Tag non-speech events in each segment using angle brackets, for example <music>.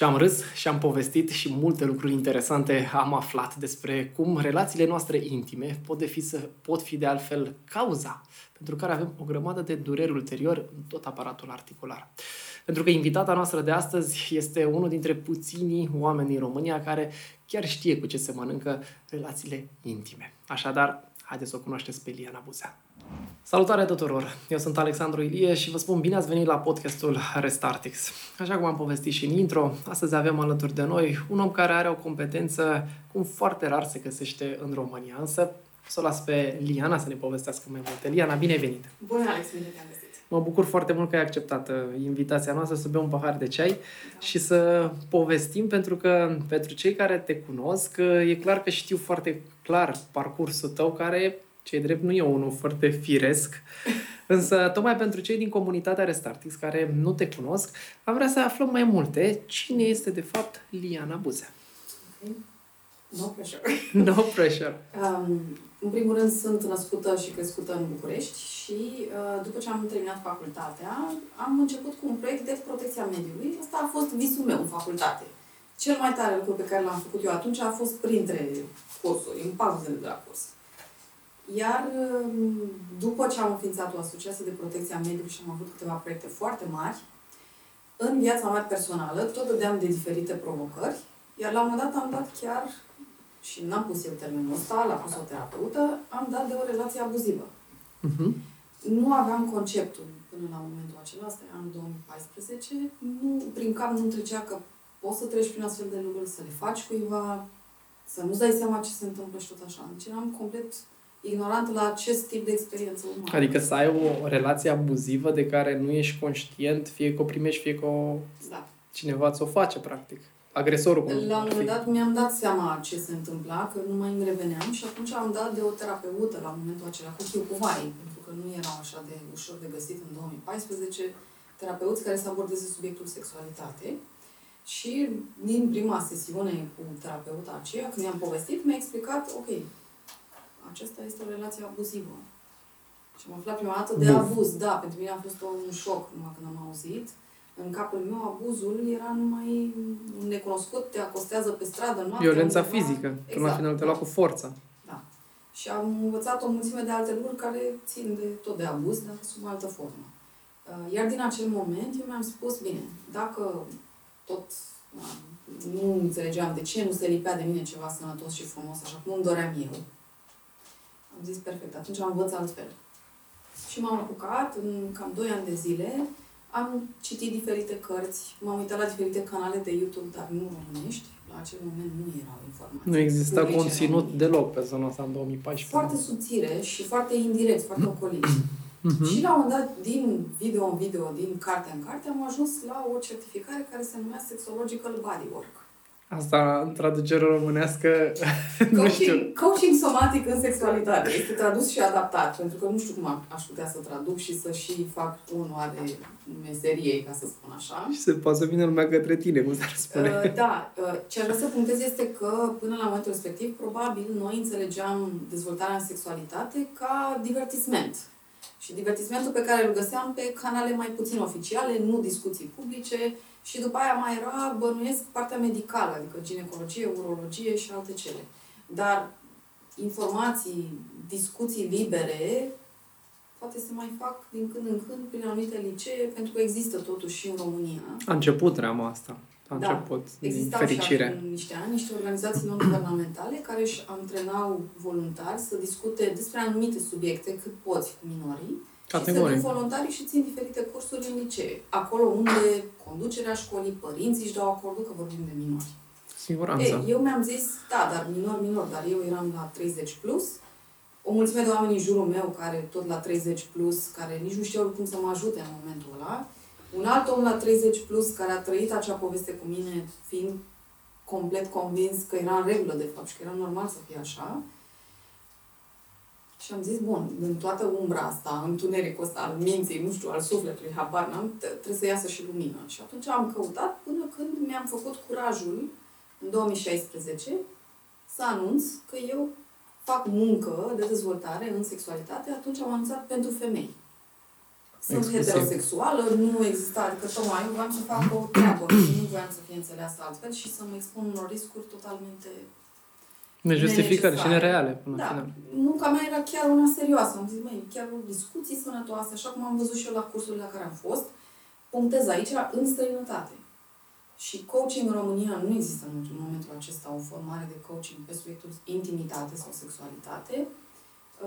Și am râs și am povestit și multe lucruri interesante am aflat despre cum relațiile noastre intime pot, de fi, să, pot fi de altfel cauza pentru care avem o grămadă de dureri ulterior în tot aparatul articular. Pentru că invitata noastră de astăzi este unul dintre puținii oameni din România care chiar știe cu ce se mănâncă relațiile intime. Așadar, haideți să o cunoașteți pe Liana Buzea. Salutare tuturor! Eu sunt Alexandru Ilie și vă spun bine ați venit la podcastul Restartix. Așa cum am povestit și în intro, astăzi avem alături de noi un om care are o competență cum foarte rar se găsește în România, însă să o las pe Liana să ne povestească mai multe. Liana, bine ai venit! Bună, Alex, bine te-am găsit! Mă bucur foarte mult că ai acceptat uh, invitația noastră să bem un pahar de ceai da. și să povestim, pentru că pentru cei care te cunosc, uh, e clar că știu foarte clar parcursul tău, care cei drept nu e unul foarte firesc, <laughs> însă tocmai pentru cei din comunitatea Restartix care nu te cunosc, am vrea să aflăm mai multe. Cine este de fapt Liana Buzea? Okay. No pressure. <laughs> no pressure. Um, în primul rând sunt născută și crescută în București și uh, după ce am terminat facultatea, am început cu un proiect de protecția mediului. Asta a fost visul meu în facultate. Cel mai tare lucru pe care l-am făcut eu atunci a fost printre cursuri, în pauzele de la curs. Iar um, după ce am înființat o asociație de protecție a mediului și am avut câteva proiecte foarte mari, în viața mea personală tot dădeam de diferite provocări, iar la un moment dat am dat chiar, și n-am pus eu termenul ăsta, l-a pus o terapeută, am dat de o relație abuzivă. Uh-huh. Nu aveam conceptul până la momentul acela, asta e anul 2014, nu, prin cap nu trecea că poți să treci prin astfel de lucruri, să le faci cuiva, să nu-ți dai seama ce se întâmplă și tot așa. Deci eram complet ignorant la acest tip de experiență umană. Adică să ai o relație abuzivă de care nu ești conștient, fie că o primești, fie că o... Da. cineva ți-o face, practic. Agresorul. Cum la un moment dat mi-am dat seama ce se întâmpla, că nu mai îmi reveneam și atunci am dat de o terapeută la momentul acela, cu Chiu Cuvai, pentru că nu erau așa de ușor de găsit în 2014, terapeuți care să abordeze subiectul sexualitate. Și din prima sesiune cu terapeuta aceea, când i-am povestit, mi-a explicat, ok, acesta este o relație abuzivă. Și am aflat prima dată de da. abuz. Da, pentru mine a fost un șoc numai când am auzit. În capul meu abuzul era numai un necunoscut, te acostează pe stradă, noapte. Violența undeva. fizică, exact. până la final te lua cu forța. Da. Și am învățat o mulțime de alte lucruri care țin de tot de abuz, dar sub altă formă. Uh, iar din acel moment eu mi-am spus, bine, dacă tot nu înțelegeam de ce nu se lipea de mine ceva sănătos și frumos, așa cum îmi doream eu, am zis, perfect, atunci am învăț altfel. Și m-am apucat în cam 2 ani de zile, am citit diferite cărți, m-am uitat la diferite canale de YouTube, dar nu românești. La acel moment nu erau informații. Nu exista conținut deloc pe zona asta în 2014. Foarte subțire și foarte indirect, foarte ocolit. Uh-huh. Și la un moment dat, din video în video, din carte în carte, am ajuns la o certificare care se numea Sexological Bodywork. Asta, în traducere românească, <laughs> coaching, nu știu. Coaching somatic în sexualitate. Este tradus și adaptat, pentru că nu știu cum aș putea să traduc și să și fac onoare meseriei, ca să spun așa. Și se poate să vină lumea către tine, cum s-ar spune. Uh, da. Uh, ce aș vrea să punctez este că, până la momentul respectiv, probabil noi înțelegeam dezvoltarea în sexualitate ca divertisment. Și divertismentul pe care îl găseam pe canale mai puțin oficiale, nu discuții publice, și după aia mai era, bănuiesc, partea medicală, adică ginecologie, urologie și alte cele. Dar informații, discuții libere, poate se mai fac din când în când prin anumite licee, pentru că există totuși și în România. A început treaba asta. A da. început, din fericire. și niște ani niște organizații non-guvernamentale care își antrenau voluntari să discute despre anumite subiecte cât poți cu minorii Categorii. Și se voluntarii și țin diferite cursuri în licee. Acolo unde conducerea școlii, părinții își dau acordul că vorbim de minori. Siguranță. Ei, eu mi-am zis, da, dar minor, minor, dar eu eram la 30 plus. O mulțime de oameni în jurul meu, care tot la 30 plus, care nici nu știau cum să mă ajute în momentul ăla. Un alt om la 30 plus, care a trăit acea poveste cu mine, fiind complet convins că era în regulă, de fapt, și că era normal să fie așa. Și am zis, bun, în toată umbra asta, întunericul ăsta al minții, nu știu, al sufletului, habar n-am, trebuie să iasă și lumină. Și atunci am căutat până când mi-am făcut curajul, în 2016, să anunț că eu fac muncă de dezvoltare în sexualitate, atunci am anunțat pentru femei. sunt Exclusiv. heterosexuală, nu exista, adică tocmai eu voiam să fac o treabă și nu voiam să fie înțeleasă altfel și să mă expun unor riscuri totalmente Nejustificări și nenecesare. nereale până la Da, final. munca mea era chiar una serioasă. Am zis, măi, chiar discuții sănătoase, așa cum am văzut și eu la cursurile la care am fost, punctez aici în străinătate. Și coaching în România nu există în momentul acesta o formare de coaching pe subiectul intimitate sau sexualitate.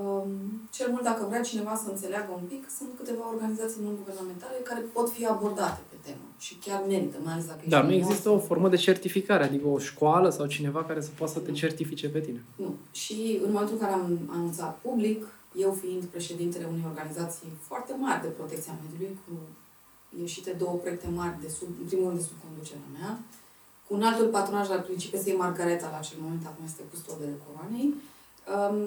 Um, cel mult, dacă vrea cineva să înțeleagă un pic, sunt câteva organizații non-guvernamentale care pot fi abordate pe temă și chiar merită, mai ales dacă Da, ești nu minor există sau- o formă de certificare, adică o școală sau cineva care să poată să te certifice pe tine. Nu. Și în momentul în care am anunțat public, eu fiind președintele unei organizații foarte mari de protecție a mediului, cu ieșite două proiecte mari, de sub, în primul rând de sub conducerea mea, cu un altul patronaj al principesei Margareta, la acel moment acum este custodele coroanei, um,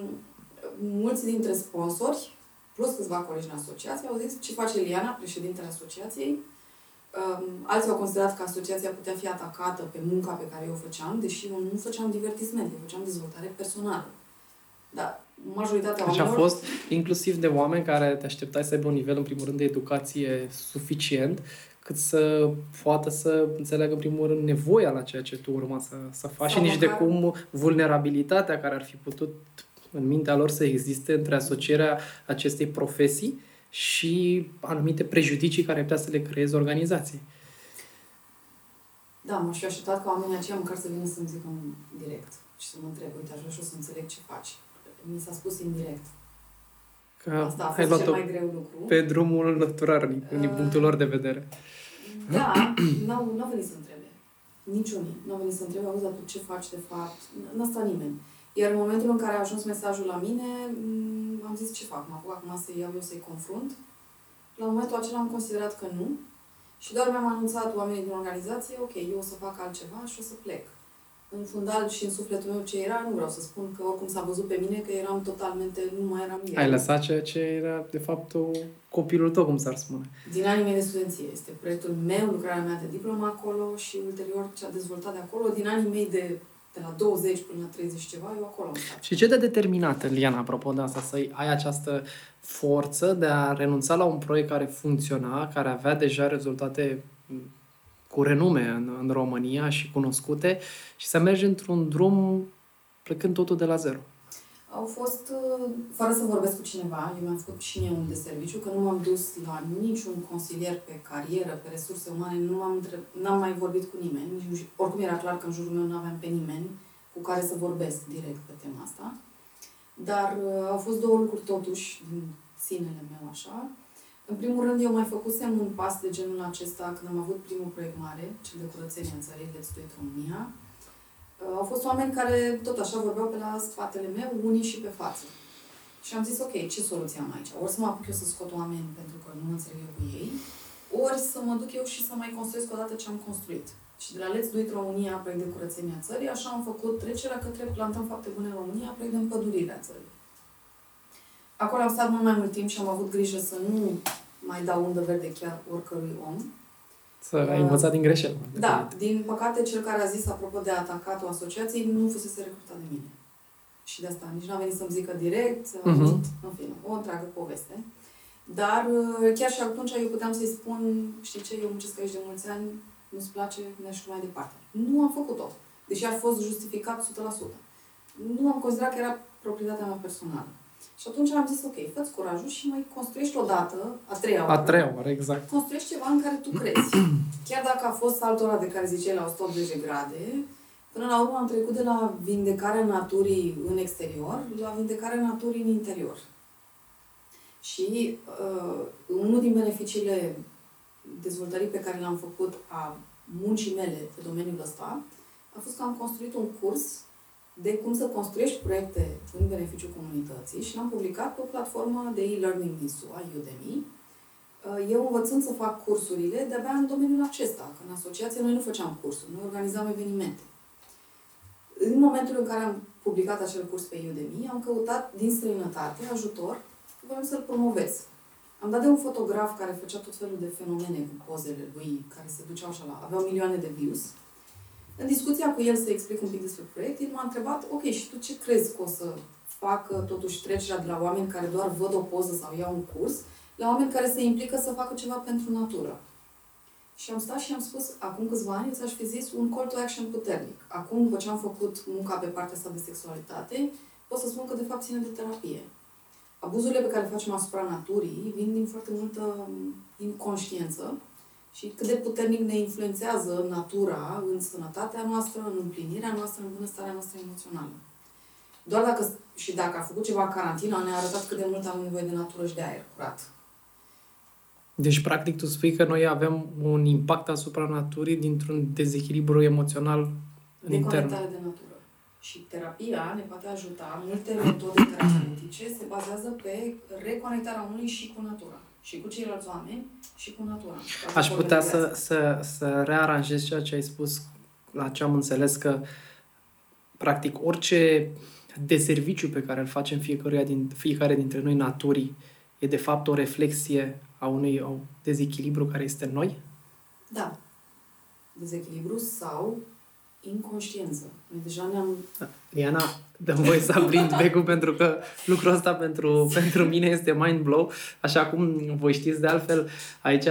mulți dintre sponsori, plus câțiva colegi în asociație, au zis ce face Liana, președintele asociației, Um, alții au considerat că asociația putea fi atacată pe munca pe care eu o făceam, deși eu nu făceam divertisment, eu făceam dezvoltare personală. Dar majoritatea Deci a oamenilor... fost inclusiv de oameni care te așteptai să aibă un nivel, în primul rând, de educație suficient, cât să poată să înțeleagă, în primul rând, nevoia la ceea ce tu urma să, să faci și Sau nici de măcar- cum vulnerabilitatea care ar fi putut în mintea lor să existe între asocierea acestei profesii și anumite prejudicii care ar putea să le creeze organizații. Da, m-aș fi așteptat ca oamenii aceia măcar să vină să-mi zică în direct și să mă întreb, uite, aș vrea și eu să înțeleg ce faci. Mi s-a spus indirect. Că Asta a ai fost luat-o cel mai greu lucru. pe drumul natural, din, din Uh, punctul lor de vedere. <clears throat> Da, n-au, n-au venit să întrebe. Niciunii. Nu au venit să întrebe, auzi, dar tu ce faci de fapt? N-a stat nimeni. Iar în momentul în care a ajuns mesajul la mine, m, am zis ce fac? Mă apuc acum să iau eu să-i confrunt? La momentul acela am considerat că nu. Și doar mi-am anunțat oamenii din organizație, ok, eu o să fac altceva și o să plec. În fundal și în sufletul meu ce era, nu vreau să spun că oricum s-a văzut pe mine că eram totalmente, nu mai eram eu. Ai lăsat ceea ce era, de fapt, o, copilul tău, cum s-ar spune. Din anii mei de studenție. Este proiectul meu, lucrarea mea de diplomă acolo și ulterior ce a dezvoltat de acolo. Din anii mei de, de la 20 până la 30 și ceva, eu acolo am stat. Și ce te-a determinat, Liana, apropo de asta, să ai această forță de a renunța la un proiect care funcționa, care avea deja rezultate m, cu renume în, în România și cunoscute și să mergi într-un drum plecând totul de la zero? Au fost, uh, fără să vorbesc cu cineva, eu mi-am făcut și mie un de serviciu, că nu m-am dus la niciun consilier pe carieră, pe resurse umane, nu m-am, întreb, n-am mai vorbit cu nimeni, nici, nu știu- oricum era clar că în jurul meu nu aveam pe nimeni cu care să vorbesc direct pe tema asta. Dar uh, au fost două lucruri totuși din sinele meu așa. În primul rând, eu mai făcusem un pas de genul acesta când am avut primul proiect mare, cel de curățenie în țării, Let's Do It România. Uh, Au fost oameni care tot așa vorbeau pe la spatele meu, unii și pe față. Și am zis, ok, ce soluție am aici? Ori să mă apuc eu să scot oameni pentru că nu mă înțeleg eu cu ei, ori să mă duc eu și să mai construiesc odată ce am construit. Și de la Let's Do It România, proiect de curățenie a țării, așa am făcut trecerea către Plantăm Fapte Bune în România, proiect de împădurire a țării. Acolo am stat mult mai mult timp și am avut grijă să nu mai dau undă verde chiar oricărui om. Să ai învățat din greșeli. Da, din păcate, cel care a zis, apropo de atacatul asociației, nu fusese recrutat de mine. Și de asta nici n-a venit să-mi zică direct, a Mhm. venit, în fine, o întreagă poveste. Dar uh, chiar și atunci eu puteam să-i spun, știi ce, eu muncesc aici de mulți ani, nu-ți place, mergi tu mai departe. Nu am făcut-o, deși ar fost justificat 100%. Nu am considerat că era proprietatea mea personală. Și atunci am zis, ok, fă curajul și mai construiești odată, a treia oară, A treia oară, exact. construiești ceva în care tu crezi. <clears throat> Chiar dacă a fost altora de care ziceai la 180 de grade, până la urmă am trecut de la vindecarea naturii în exterior la vindecarea naturii în interior. Și uh, unul din beneficiile dezvoltării pe care le-am făcut a muncii mele pe domeniul ăsta a fost că am construit un curs de cum să construiești proiecte în beneficiul comunității și l-am publicat pe o platformă de e-learning din SUA, Udemy, Uh, eu învățând să fac cursurile de-abia în domeniul acesta, că în asociație noi nu făceam cursuri, noi organizam evenimente. În momentul în care am publicat acel curs pe Udemy, am căutat din străinătate ajutor, voiam să-l promovez. Am dat de un fotograf care făcea tot felul de fenomene cu pozele lui, care se duceau așa la... aveau milioane de views. În discuția cu el să explic un pic despre proiect, el m-a întrebat, ok, și tu ce crezi că o să facă totuși trecerea de la oameni care doar văd o poză sau iau un curs, la oameni care se implică să facă ceva pentru natură. Și am stat și am spus, acum câțiva ani ți-aș fi zis un call to action puternic. Acum, după ce am făcut munca pe partea asta de sexualitate, pot să spun că de fapt ține de terapie. Abuzurile pe care le facem asupra naturii vin din foarte multă um, inconștiență și cât de puternic ne influențează natura în sănătatea noastră, în împlinirea noastră, în bunăstarea noastră emoțională. Doar dacă, și dacă a făcut ceva carantina, ne-a arătat cât de mult am nevoie de natură și de aer curat. Deci, practic, tu spui că noi avem un impact asupra naturii dintr-un dezechilibru emoțional în intern. de natură. Și terapia ne poate ajuta. Multe metode terapeutice se bazează pe reconectarea omului și cu natura. Și cu ceilalți oameni și cu natura. Aș putea să, să, să rearanjez ceea ce ai spus la ce am înțeles că practic orice de serviciu pe care îl facem fiecare, din, fiecare dintre noi naturii e de fapt o reflexie a unui o dezechilibru care este în noi? Da. Dezechilibru sau inconștiență. Noi deja ne-am... Liana, dăm voie să aprind <laughs> becul pentru că lucrul ăsta pentru, pentru mine este mind blow. Așa cum voi știți de altfel, aici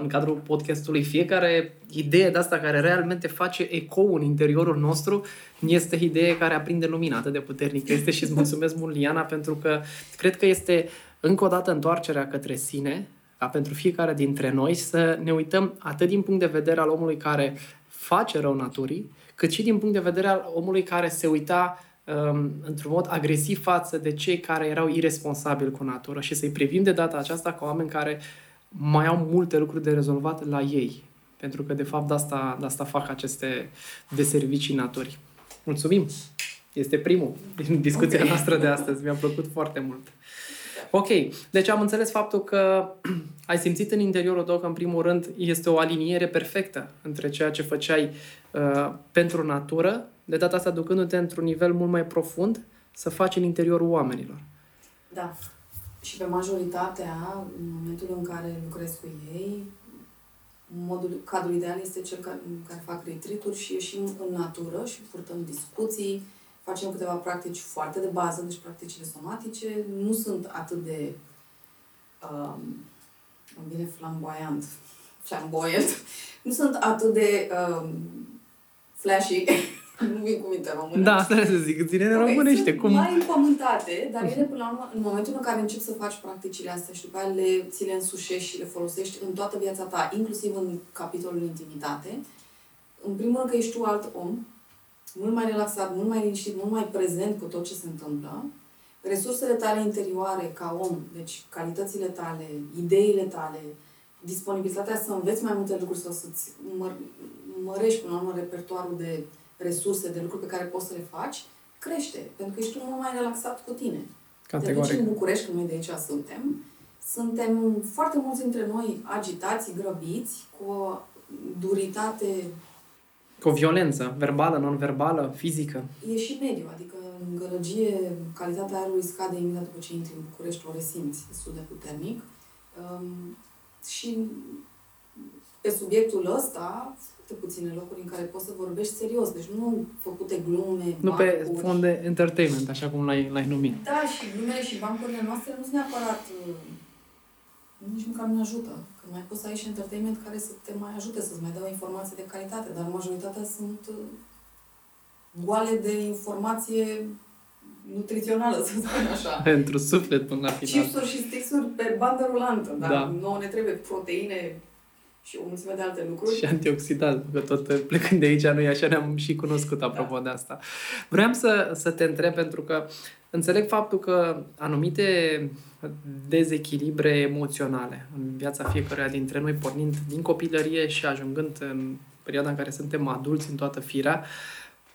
în cadrul podcastului, fiecare idee de asta care realmente face ecou în interiorul nostru este idee care aprinde lumina atât de puternică. Este și îți mulțumesc mult, Liana, pentru că cred că este încă o dată întoarcerea către sine, ca pentru fiecare dintre noi să ne uităm atât din punct de vedere al omului care face rău naturii, cât și din punct de vedere al omului care se uita um, într-un mod agresiv față de cei care erau irresponsabili cu natura și să-i privim de data aceasta ca oameni care mai au multe lucruri de rezolvat la ei. Pentru că, de fapt, de asta, de asta fac aceste deservicii naturii. Mulțumim! Este primul din discuția okay. noastră de astăzi. Mi-a plăcut foarte mult. Ok, deci am înțeles faptul că <clears throat> ai simțit în interiorul tău că, în primul rând, este o aliniere perfectă între ceea ce făceai uh, pentru natură, de data asta ducându-te într-un nivel mult mai profund, să faci în interiorul oamenilor. Da. Și pe majoritatea, în momentul în care lucrez cu ei, modul, cadrul ideal este cel care, care fac retreat și ieșim în natură și purtăm discuții, facem câteva practici foarte de bază, deci practicile somatice nu sunt atât de um, îmi vine flamboyant, <laughs> flamboyant, nu sunt atât de um, flashy, <laughs> nu vin cuvinte române. Da, asta să zic, ține okay, românește. Cum? mai împământate, dar ele, până la urmă, în momentul în care începi să faci practicile astea și după aia le, ți le însușești și le folosești în toată viața ta, inclusiv în capitolul intimitate, în primul rând că ești tu alt om, mult mai relaxat, mult mai liniștit, mult mai prezent cu tot ce se întâmplă. Resursele tale interioare ca om, deci calitățile tale, ideile tale, disponibilitatea să înveți mai multe lucruri sau să-ți mă, mărești până la urmă repertoarul de resurse, de lucruri pe care poți să le faci, crește. Pentru că ești tu mult mai relaxat cu tine. Categoric. De în București, când noi de aici suntem, suntem foarte mulți dintre noi agitați, grăbiți, cu o duritate cu o violență, verbală, non-verbală, fizică. E și mediu, adică în gălăgie calitatea aerului scade imediat după ce intri în București, o resimți destul de puternic. Um, și pe subiectul ăsta, foarte puține locuri în care poți să vorbești serios, deci nu făcute glume, Nu bancuri. pe fond de entertainment, așa cum l-ai, l-ai numit. Da, și glumele și bancurile noastre nu sunt neapărat nici măcar nu ajută. Că mai poți să ai și entertainment care să te mai ajute, să-ți mai dea o informație de calitate, dar majoritatea sunt uh, goale de informație nutrițională, <laughs> să spun așa. Pentru suflet până la final. Chipsuri și stixuri pe bandă rulantă, dar da. nouă ne trebuie proteine și o mulțime de alte lucruri. Și antioxidat, că tot plecând de aici nu e așa, ne-am și cunoscut apropo da. de asta. Vreau să, să te întreb, pentru că înțeleg faptul că anumite dezechilibre emoționale în viața fiecăruia dintre noi, pornind din copilărie și ajungând în perioada în care suntem adulți în toată firea,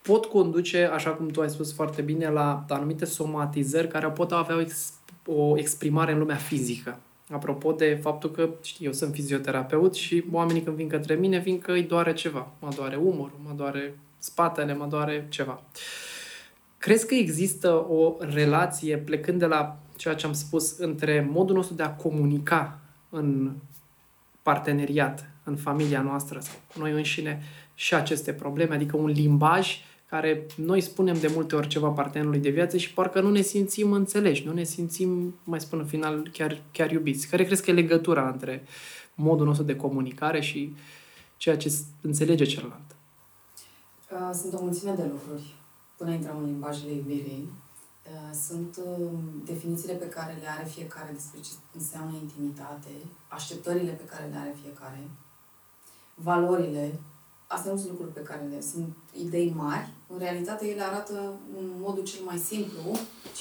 pot conduce, așa cum tu ai spus foarte bine, la anumite somatizări care pot avea o, ex- o exprimare în lumea fizică. Apropo de faptul că, știi, eu sunt fizioterapeut și oamenii când vin către mine, vin că îi doare ceva. Mă doare umărul, mă doare spatele, mă doare ceva. Crezi că există o relație, plecând de la ceea ce am spus, între modul nostru de a comunica în parteneriat, în familia noastră sau cu noi înșine și aceste probleme, adică un limbaj care noi spunem de multe ori ceva partenerului de viață și parcă nu ne simțim înțeleși, nu ne simțim, mai spun în final, chiar, chiar iubiți. Care crezi că e legătura între modul nostru de comunicare și ceea ce înțelege celălalt? Uh, sunt o mulțime de lucruri până intrăm în limbajele iubirii. Uh, sunt uh, definițiile pe care le are fiecare despre ce înseamnă intimitate, așteptările pe care le are fiecare, valorile astea nu sunt lucruri pe care le sunt idei mari. În realitate, ele arată în modul cel mai simplu.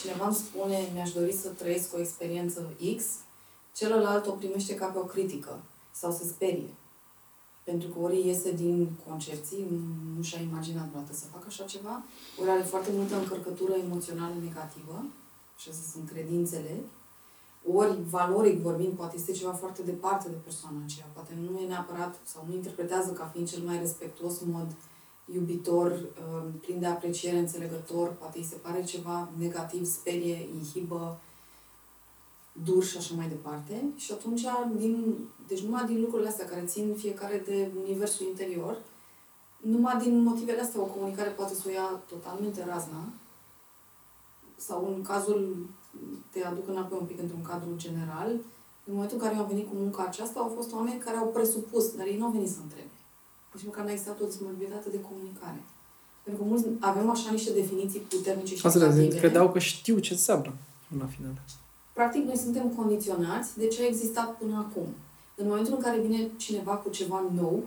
Cineva îmi spune, mi-aș dori să trăiesc o experiență X, celălalt o primește ca pe o critică sau se sperie. Pentru că ori iese din concerții, nu și-a imaginat vreodată să facă așa ceva, ori are foarte multă încărcătură emoțională negativă, și astea sunt credințele, ori valoric vorbind, poate este ceva foarte departe de persoana aceea. Poate nu e neapărat sau nu interpretează ca fiind cel mai respectuos mod iubitor, uh, plin de apreciere, înțelegător, poate îi se pare ceva negativ, sperie, inhibă, dur și așa mai departe. Și atunci, din, deci numai din lucrurile astea care țin fiecare de universul interior, numai din motivele astea o comunicare poate să o ia totalmente razna. Sau în cazul te aduc înapoi un pic într-un cadru general, în momentul în care eu am venit cu munca aceasta, au fost oameni care au presupus, dar ei nu au venit să întrebe. Pur și simplu că n-a existat o disponibilitate de comunicare. Pentru că mulți avem așa niște definiții puternice și Asta zic, credeau că știu ce înseamnă la final. Practic, noi suntem condiționați de ce a existat până acum. În momentul în care vine cineva cu ceva nou,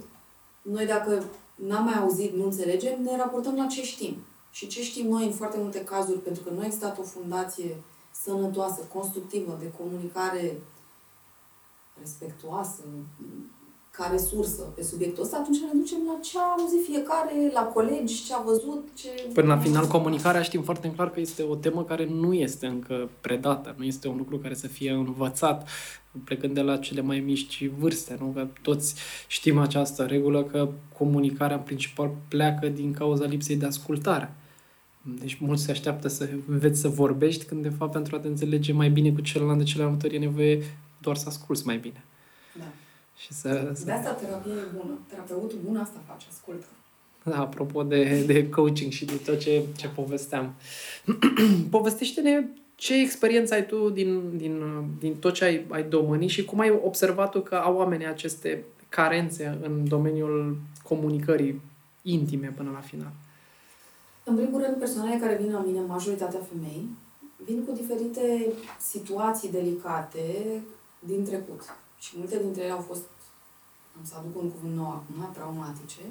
noi dacă n-am mai auzit, nu înțelegem, ne raportăm la ce știm. Și ce știm noi în foarte multe cazuri, pentru că nu a existat o fundație sănătoasă, constructivă, de comunicare respectuoasă, ca resursă pe subiectul ăsta, atunci ne ducem la ce a auzit fiecare, la colegi, ce a văzut, ce... Până la final, comunicarea știm foarte clar că este o temă care nu este încă predată, nu este un lucru care să fie învățat, plecând de la cele mai mici vârste, nu? Că toți știm această regulă că comunicarea în principal pleacă din cauza lipsei de ascultare. Deci mulți se așteaptă să înveți să vorbești, când de fapt pentru a te înțelege mai bine cu celălalt de celălalt e nevoie doar să asculți mai bine. Da. Și să, să... De asta terapia e bună. Terapeutul bun asta face, ascultă. Da, apropo de, de coaching și de tot ce, ce povesteam. <clears throat> Povestește-ne ce experiență ai tu din, din, din tot ce ai, ai domânit și cum ai observat că au oamenii aceste carențe în domeniul comunicării intime până la final? În primul rând, persoanele care vin la mine, majoritatea femei, vin cu diferite situații delicate din trecut. Și multe dintre ele au fost, am să aduc un cuvânt nou acum, traumatice.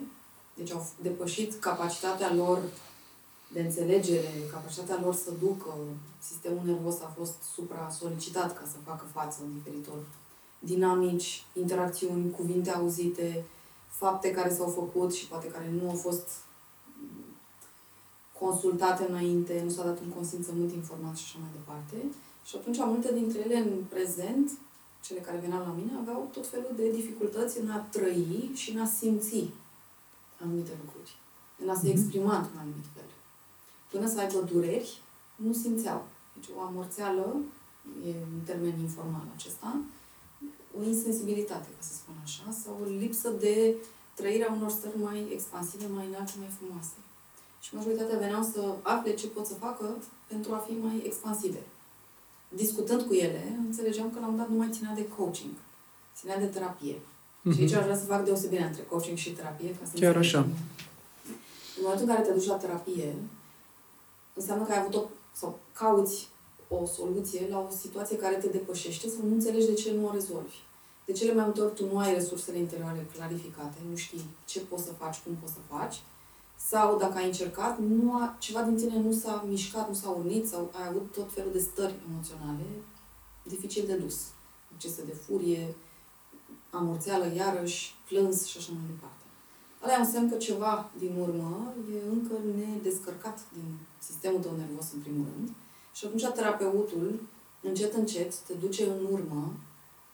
Deci au depășit capacitatea lor de înțelegere, capacitatea lor să ducă. Sistemul nervos a fost supra-solicitat ca să facă față diferitor dinamici, interacțiuni, cuvinte auzite, fapte care s-au făcut și poate care nu au fost consultate înainte, nu s-a dat un consimțământ informat și așa mai departe. Și atunci multe dintre ele în prezent, cele care veneau la mine, aveau tot felul de dificultăți în a trăi și în a simți anumite lucruri. În a se mhm. exprima într-un anumit fel. Până să aibă dureri, nu simțeau. Deci o amorțeală, e un termen informal acesta, o insensibilitate, ca să spun așa, sau o lipsă de trăirea unor stări mai expansive, mai înalte, mai frumoase. Și majoritatea veneau să afle ce pot să facă pentru a fi mai expansive. Discutând cu ele, înțelegeam că la un dat nu mai ținea de coaching, ținea de terapie. Mm-hmm. Și aici aș vrea să fac deosebire între coaching și terapie. Ca să Chiar așa. În momentul în care te duci la terapie, înseamnă că ai avut o, sau cauți o soluție la o situație care te depășește sau nu înțelegi de ce nu o rezolvi. De cele mai multe ori tu nu ai resursele interioare clarificate, nu știi ce poți să faci, cum poți să faci sau dacă ai încercat, nu a, ceva din tine nu s-a mișcat, nu s-a unit sau ai avut tot felul de stări emoționale dificil de dus. Accese de furie, amorțeală, iarăși, plâns și așa mai departe. Ăla e un semn că ceva din urmă e încă nedescărcat din sistemul tău nervos, în primul rând. Și atunci terapeutul, încet, încet, te duce în urmă,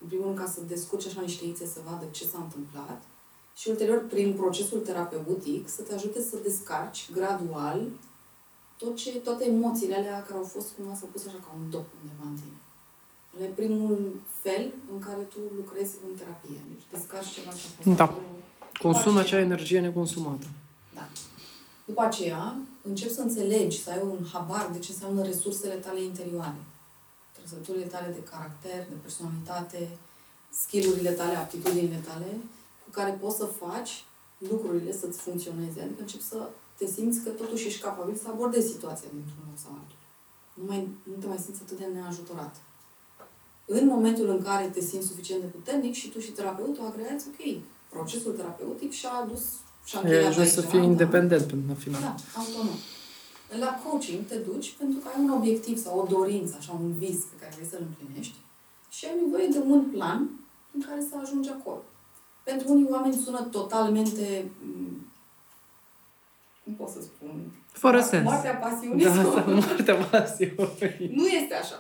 în primul rând ca să descurci așa niște ițe să vadă ce s-a întâmplat, și ulterior, prin procesul terapeutic, să te ajute să descarci gradual tot ce, toate emoțiile alea care au fost cumva s-au pus așa ca un dop undeva în tine. E primul fel în care tu lucrezi în terapie. Deci descarci ceva ce a fost Da. Consumă acea energie neconsumată. Da. După aceea, încep să înțelegi, să ai un habar de ce înseamnă resursele tale interioare. Trăsăturile tale de caracter, de personalitate, skillurile tale, aptitudinile tale, cu care poți să faci lucrurile să-ți funcționeze. Adică începi să te simți că totuși ești capabil să abordezi situația dintr-un mod sau altul. Nu, mai, nu te mai simți atât de neajutorat. În momentul în care te simți suficient de puternic și tu și terapeutul agreați, ok, procesul terapeutic și-a adus și-a E ajuns să fie da? independent până la final. Da, autonom. La coaching te duci pentru că ai un obiectiv sau o dorință, așa, un vis pe care vrei să-l împlinești și ai nevoie de un plan în care să ajungi acolo. Pentru unii oameni sună totalmente cum pot să spun? Fără sens. Moartea pasiunii. Da, sau <laughs> moartea pasiunii. Nu este așa.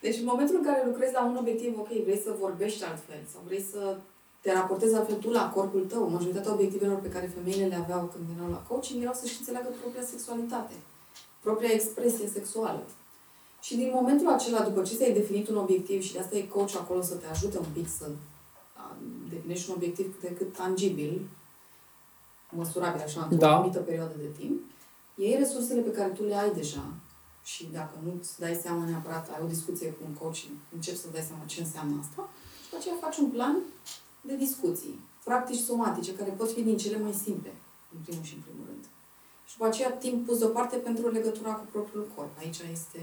Deci în momentul în care lucrezi la un obiectiv, ok, vrei să vorbești altfel sau vrei să te raportezi altfel tu la corpul tău. Majoritatea obiectivelor pe care femeile le aveau când veneau la coaching erau să-și înțeleagă propria sexualitate, propria expresie sexuală. Și din momentul acela, după ce ți-ai definit un obiectiv și de asta e coach acolo să te ajute un pic să definești un obiectiv cât de cât tangibil, măsurabil așa, într-o da. anumită perioadă de timp, iei resursele pe care tu le ai deja și dacă nu îți dai seama neapărat, ai o discuție cu un coach și începi să dai seama ce înseamnă asta, și după aceea faci un plan de discuții, practici somatice, care pot fi din cele mai simple, în primul și în primul rând. Și după aceea timp pus deoparte pentru legătura cu propriul corp. Aici este,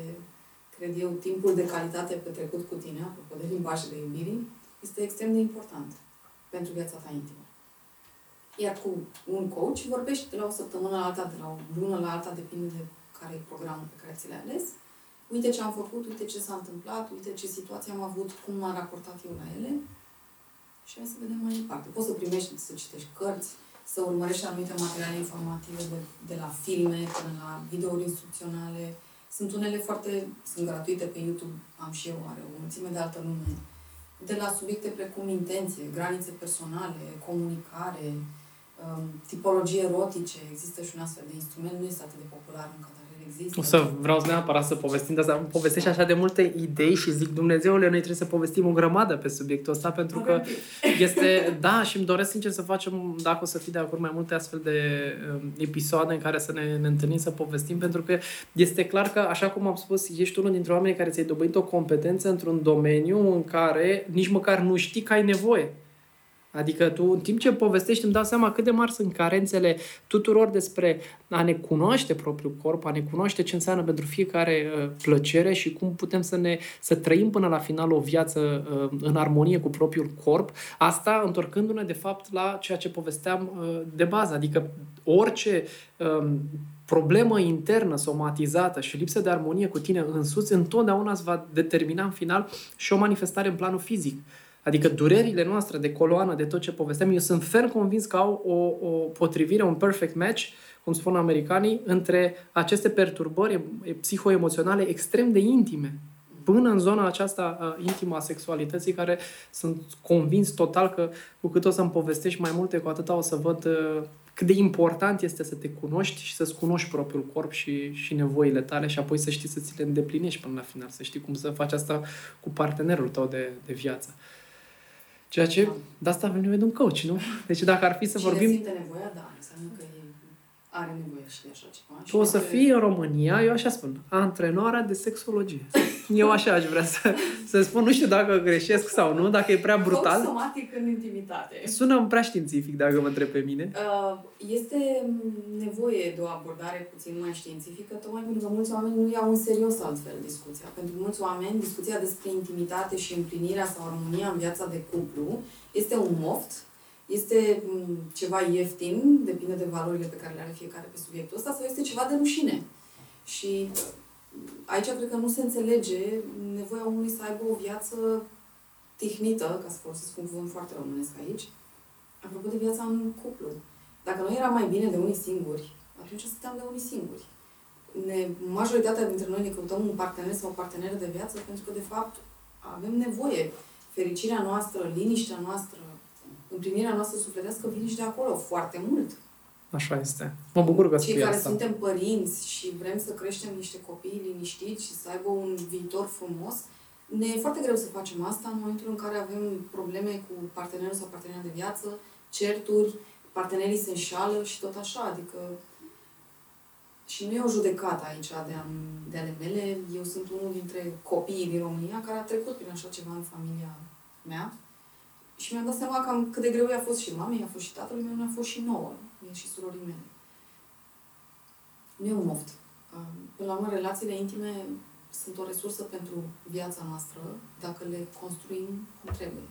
cred eu, timpul de calitate petrecut cu tine, apropo de limbajele iubirii, este extrem de important pentru viața ta intimă. Iar cu un coach vorbești de la o săptămână la alta, de la o lună la alta, depinde de care e programul pe care ți l-ai ales. Uite ce am făcut, uite ce s-a întâmplat, uite ce situații am avut, cum m-am raportat eu la ele și hai să vedem mai departe. Poți să primești, să citești cărți, să urmărești anumite materiale informative de, de la filme până la videouri instrucționale. Sunt unele foarte, sunt gratuite pe YouTube, am și eu, are o mulțime de altă lume. De la subiecte precum intenție, granițe personale, comunicare, um, tipologie erotice, există și un astfel de instrument, nu este atât de popular încă, dar există. O să vreau neapărat să povestim de asta. Povestești așa de multe idei și zic, Dumnezeule, noi trebuie să povestim o grămadă pe subiectul ăsta, pentru că este, da, și îmi doresc sincer să facem, dacă o să fii de acord, mai multe astfel de um, episoade în care să ne, ne întâlnim să povestim, pentru că este clar că, așa cum am spus, ești unul dintre oamenii care ți-ai dobândit o competență într-un domeniu în care nici măcar nu știi că ai nevoie. Adică tu, în timp ce povestești, îmi dau seama cât de mari sunt carențele tuturor despre a ne cunoaște propriul corp, a ne cunoaște ce înseamnă pentru fiecare uh, plăcere și cum putem să ne să trăim până la final o viață uh, în armonie cu propriul corp. Asta întorcându-ne, de fapt, la ceea ce povesteam uh, de bază. Adică orice uh, problemă internă somatizată și lipsă de armonie cu tine însuți, întotdeauna îți va determina în final și o manifestare în planul fizic. Adică durerile noastre de coloană, de tot ce povesteam, eu sunt ferm convins că au o, o potrivire, un perfect match, cum spun americanii, între aceste perturbări psihoemoționale extrem de intime, până în zona aceasta uh, intimă a sexualității, care sunt convins total că cu cât o să-mi povestești mai multe, cu atâta o să văd uh, cât de important este să te cunoști și să-ți cunoști propriul corp și, și nevoile tale și apoi să știi să ți le îndeplinești până la final, să știi cum să faci asta cu partenerul tău de, de viață. Ceea ce, de asta avem nevoie de un coach, nu? Deci dacă ar fi să Cine vorbim... simte nevoia, da, înseamnă că are nevoie și de așa ceva. Tu o să fii în România, eu așa spun, antrenoarea de sexologie. Eu așa aș vrea să, să spun, nu știu dacă greșesc sau nu, dacă e prea brutal. somatic în intimitate. Sună prea științific, dacă mă întreb pe mine. Uh, este nevoie de o abordare puțin mai științifică, tocmai pentru că mulți oameni nu iau în serios altfel discuția. Pentru mulți oameni, discuția despre intimitate și împlinirea sau armonia în viața de cuplu este un moft este mm, ceva ieftin, depinde de valorile pe care le are fiecare pe subiectul ăsta, sau este ceva de rușine. Și mm, aici cred că nu se înțelege nevoia omului să aibă o viață tehnită, ca să folosesc un cuvânt foarte românesc aici, apropo de viața în cuplu. Dacă noi eram mai bine de unii singuri, atunci stăteam de unii singuri. Ne, majoritatea dintre noi ne căutăm un partener sau o parteneră de viață pentru că, de fapt, avem nevoie. Fericirea noastră, liniștea noastră, împlinirea noastră sufletească vine și de acolo foarte mult. Așa este. Mă bucur că Cei care asta. suntem părinți și vrem să creștem niște copii liniștiți și să aibă un viitor frumos, ne e foarte greu să facem asta în momentul în care avem probleme cu partenerul sau partenera de viață, certuri, partenerii se înșală și tot așa. Adică și nu e o judecată aici de, a, de ale mele. Eu sunt unul dintre copiii din România care a trecut prin așa ceva în familia mea. Și mi-am dat seama cam cât de greu i-a fost și mamei, a fost și tatălui meu, a fost și nouă, mie și surorii mele. Nu e un moft. Până la urmă, relațiile intime sunt o resursă pentru viața noastră dacă le construim cum trebuie.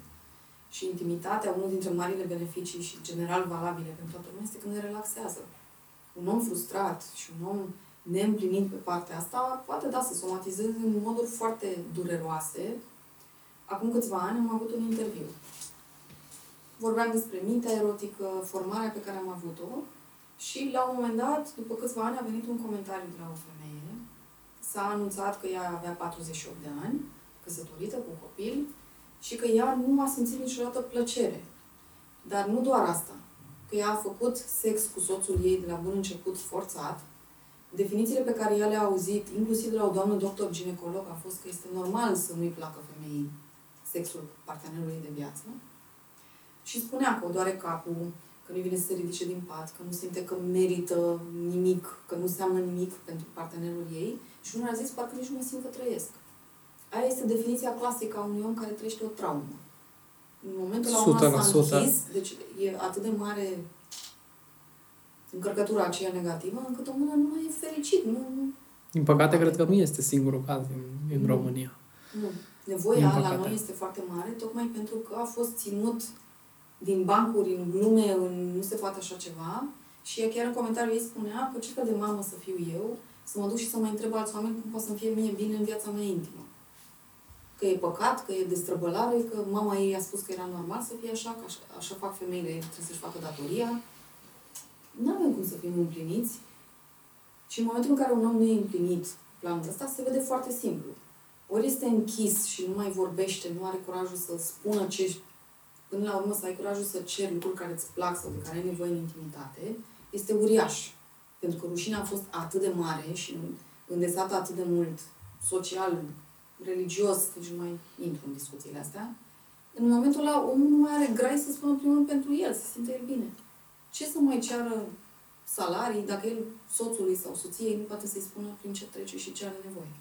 Și intimitatea, unul dintre marile beneficii și general valabile pentru toată lumea, este când ne relaxează. Un om frustrat și un om neîmplinit pe partea asta poate da să somatizeze în moduri foarte dureroase. Acum câțiva ani am avut un interviu. Vorbeam despre mintea erotică, formarea pe care am avut-o și la un moment dat, după câțiva ani, a venit un comentariu de la o femeie. S-a anunțat că ea avea 48 de ani, căsătorită cu copil, și că ea nu a simțit niciodată plăcere. Dar nu doar asta. Că ea a făcut sex cu soțul ei de la bun început forțat. Definițiile pe care ea le-a auzit, inclusiv de la o doamnă doctor ginecolog, a fost că este normal să nu-i placă femeii sexul partenerului de viață. Și spunea că o doare capul, că nu vine să se ridice din pat, că nu simte că merită nimic, că nu înseamnă nimic pentru partenerul ei. Și unul a zis, parcă nici nu mă simt că trăiesc. Aia este definiția clasică a unui om care trăiește o traumă. În momentul la s-a închis, deci e atât de mare încărcătura aceea negativă, încât omul nu mai e fericit. Nu, nu. Din păcate, cred că nu este singurul caz în, în România. Nu. Nevoia la noi este foarte mare, tocmai pentru că a fost ținut din bancuri, în glume, în nu se poate așa ceva. Și chiar în comentariu ei spunea că ce fel de mamă să fiu eu, să mă duc și să mă întreb alți oameni cum poate să-mi fie mie bine în viața mea intimă. Că e păcat, că e destrăbălare, că mama ei a spus că era normal să fie așa, că așa, așa fac femeile, trebuie să-și facă datoria. Nu avem cum să fim împliniți. Și în momentul în care un om nu e împlinit planul ăsta, se vede foarte simplu. Ori este închis și nu mai vorbește, nu are curajul să spună ce până la urmă să ai curajul să ceri lucruri care îți plac sau de care ai nevoie în intimitate, este uriaș. Pentru că rușinea a fost atât de mare și îndesată atât de mult social, religios, deci nu mai intru în discuțiile astea, în momentul ăla omul nu mai are grai să spună primul pentru el, să simte el bine. Ce să mai ceară salarii dacă el, soțului sau soției, nu poate să-i spună prin ce trece și ce are nevoie?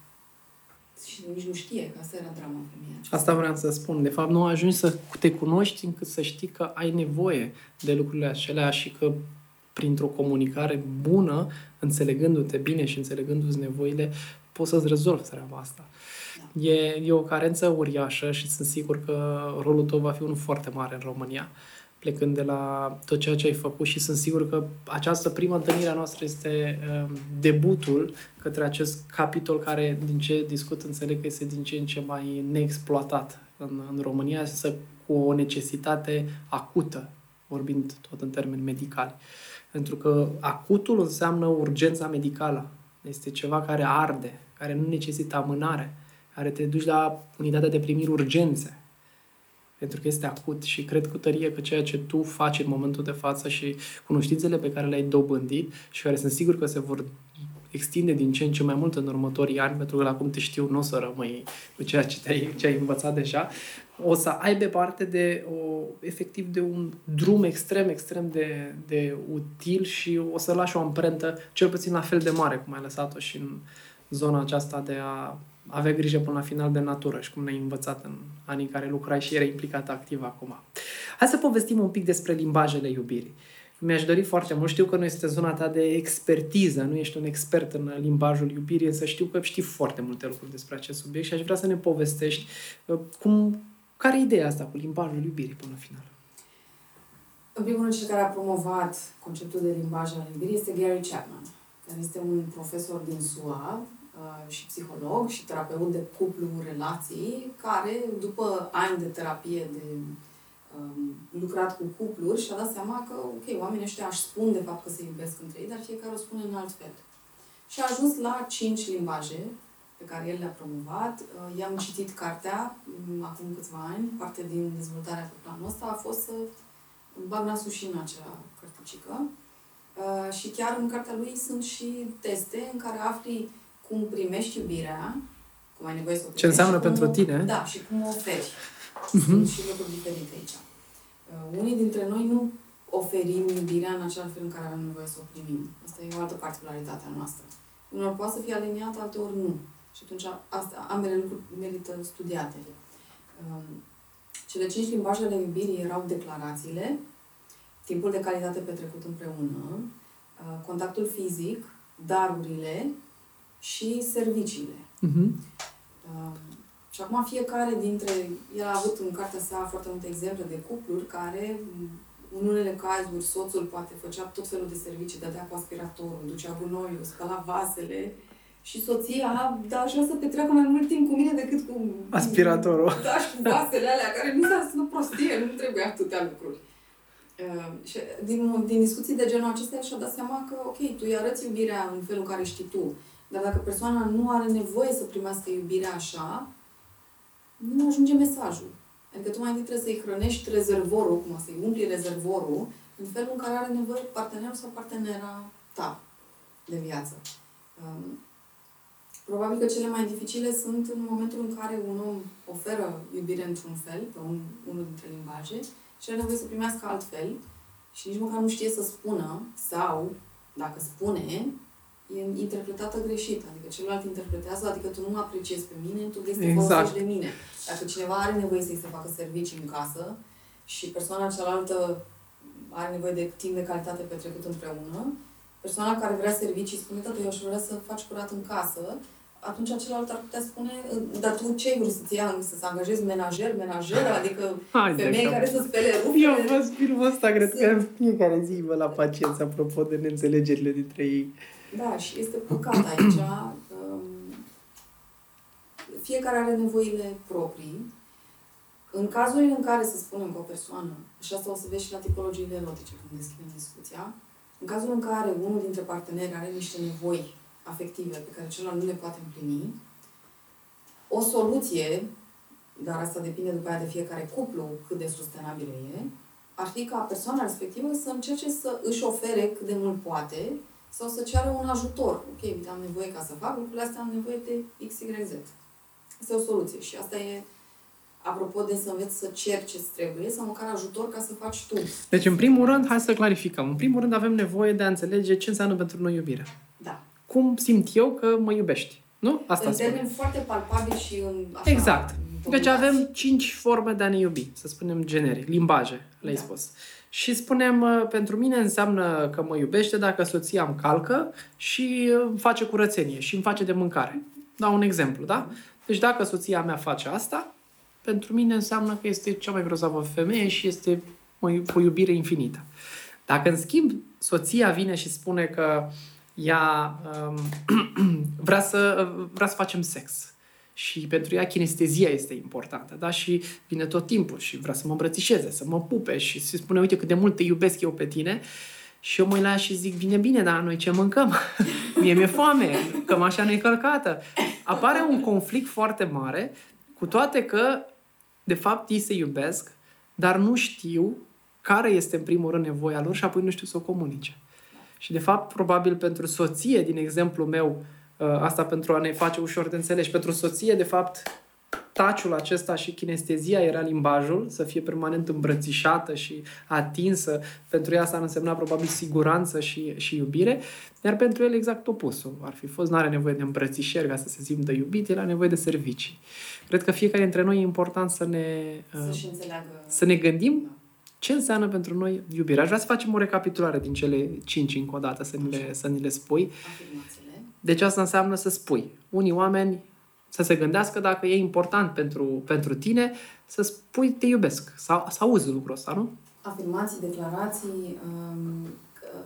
Și nici nu știe că asta era drama femeia. Asta vreau să spun. De fapt, nu ajungi să te cunoști încât să știi că ai nevoie de lucrurile acelea și că printr-o comunicare bună, înțelegându-te bine și înțelegându-ți nevoile, poți să-ți rezolvi treaba asta. Da. E, e o carență uriașă și sunt sigur că rolul tău va fi unul foarte mare în România. Uh, plecând de la tot ceea ce ai făcut și sunt sigur că această primă întâlnire a noastră este uh, debutul către acest capitol care, din ce discut, înțeleg că este din ce în ce mai neexploatat în, în România, să cu o necesitate acută, vorbind tot în termeni medicali. Pentru că acutul înseamnă urgența medicală. Este ceva care arde, care nu necesită amânare, care te duci la unitatea de primiri urgențe pentru că este acut și cred cu tărie că ceea ce tu faci în momentul de față și cunoștințele pe care le-ai dobândit și care sunt sigur că se vor extinde din ce în ce mai mult în următorii ani, pentru că la cum te știu nu o să rămâi cu ceea ce, te-ai, ce ai învățat deja, o să aibă parte de, o, efectiv, de un drum extrem, extrem de, de util și o să lași o amprentă cel puțin la fel de mare cum ai lăsat-o și în zona aceasta de a avea grijă până la final de natură și cum ne-ai învățat în anii în care lucrai și erai implicat activ acum. Hai să povestim un pic despre limbajele iubirii. Mi-aș dori foarte mult, știu că nu este zona ta de expertiză, nu ești un expert în limbajul iubirii, însă știu că știi foarte multe lucruri despre acest subiect și aș vrea să ne povestești uh, cum, care e ideea asta cu limbajul iubirii până la final. În primul rând, cel care a promovat conceptul de limbaj al iubirii este Gary Chapman, care este un profesor din SUA, Uh, și psiholog și terapeut de cuplu relații, care, după ani de terapie, de um, lucrat cu cupluri, și-a dat seama că, ok, oamenii ăștia își spun de fapt că se iubesc între ei, dar fiecare o spune în alt fel. Și a ajuns la cinci limbaje pe care el le-a promovat. Uh, i-am citit cartea um, acum câțiva ani, parte din dezvoltarea pe planul ăsta a fost să bag nasul și în acea cărticică. Uh, și chiar în cartea lui sunt și teste în care afli cum primești iubirea, cum ai nevoie să o Ce înseamnă pentru o, tine. Da, și cum o oferi. Uh-huh. Sunt și lucruri diferite aici. Uh, unii dintre noi nu oferim iubirea în acel fel în care avem nevoie să o primim. Asta e o altă particularitate a noastră. Unor poate să fie aliniat, alteori nu. Și atunci asta, ambele lucruri merită studiate. Um, cele cinci limbaje ale iubirii erau declarațiile, timpul de calitate petrecut împreună, uh, contactul fizic, darurile și serviciile. Uh-huh. Și acum fiecare dintre, el a avut în cartea sa foarte multe exemple de cupluri care, în unele cazuri, soțul poate făcea tot felul de servicii, dădea cu aspiratorul, ducea gunoiul, spăla vasele, și soția, da, așa să petreacă mai mult timp cu mine decât cu... Aspiratorul. Da, și cu vasele alea, care nu sunt prostie, nu trebuie atâtea lucruri. Uh, și din, din discuții de genul acesta și-a dat seama că, ok, tu îi arăți iubirea în felul în care știi tu, dar dacă persoana nu are nevoie să primească iubirea așa, nu ajunge mesajul. Adică tu mai întâi trebuie să-i hrănești rezervorul, cum să-i umpli rezervorul, în felul în care are nevoie partenerul sau partenera ta de viață. Um, probabil că cele mai dificile sunt în momentul în care un om oferă iubire într-un fel, pe un, unul dintre limbaje, și are nevoie să primească altfel și nici măcar nu știe să spună sau, dacă spune, e interpretată greșit. Adică celălalt interpretează, adică tu nu mă apreciezi pe mine, tu vrei să te exact. folosești de mine. Dacă cineva are nevoie să-i se facă servicii în casă și persoana cealaltă are nevoie de timp de calitate petrecut împreună, persoana care vrea servicii spune, tată, eu aș vrea să faci curat în casă, atunci celălalt ar putea spune, dar tu ce vrei să-ți ia, să-ți angajezi menajer, menajeră, <laughs> adică Haide femei care să spele rufele? Eu văd filmul ăsta, cred că fiecare zi vă la paciență, apropo de neînțelegerile dintre ei. Da, și este păcat aici. Um, fiecare are nevoile proprii. În cazurile în care, să spunem, o persoană, și asta o să vezi și la tipologiile erotice când deschidem discuția, în cazul în care unul dintre parteneri are niște nevoi afective pe care celălalt nu le poate împlini, o soluție, dar asta depinde după aia de fiecare cuplu cât de sustenabilă e, ar fi ca persoana respectivă să încerce să își ofere cât de mult poate sau să ceară un ajutor. Ok, uite, am nevoie ca să fac lucrurile astea, am nevoie de X, Y, Z. Asta e o soluție și asta e apropo de să înveți să ceri ce trebuie sau măcar ajutor ca să faci tu. Deci, în primul rând, hai să clarificăm. În primul rând, avem nevoie de a înțelege ce înseamnă pentru noi iubirea. Da. Cum simt eu că mă iubești. Nu? Asta în termeni foarte palpabil și în... Așa, exact. Deci avem cinci forme de a ne iubi, să spunem generic, limbaje, le-ai da. spus. Și spunem, pentru mine înseamnă că mă iubește dacă soția îmi calcă și face curățenie și îmi face de mâncare. Dau un exemplu, da? Deci dacă soția mea face asta, pentru mine înseamnă că este cea mai grozavă femeie și este o, o iubire infinită. Dacă, în schimb, soția vine și spune că ea um, <clears throat> vrea, să, vrea să facem sex, și pentru ea kinestezia este importantă, da? Și vine tot timpul și vrea să mă îmbrățișeze, să mă pupe și să spune, uite cât de mult te iubesc eu pe tine. Și eu mă la și zic, bine, bine, dar noi ce mâncăm? <laughs> Mie mi-e foame, că așa nu-i călcată. Apare un conflict foarte mare, cu toate că, de fapt, ei se iubesc, dar nu știu care este în primul rând nevoia lor și apoi nu știu să o comunice. Și, de fapt, probabil pentru soție, din exemplu meu, Uh, asta pentru a ne face ușor de înțeles. Pentru soție, de fapt, taciul acesta și kinestezia era limbajul, să fie permanent îmbrățișată și atinsă. Pentru ea asta ar însemna probabil siguranță și, și iubire, iar pentru el exact opusul. Ar fi fost, nu are nevoie de îmbrățișări ca să se simtă iubit, el are nevoie de servicii. Cred că fiecare dintre noi e important să ne, uh, să ne gândim ce înseamnă pentru noi iubirea. Aș vrea să facem o recapitulare din cele cinci încă o dată, să ni le, să ni le spui. Afirmație. Deci asta înseamnă să spui. Unii oameni să se gândească dacă e important pentru, pentru tine să spui te iubesc. Sau să auzi lucrul ăsta, nu? Afirmații, declarații, um,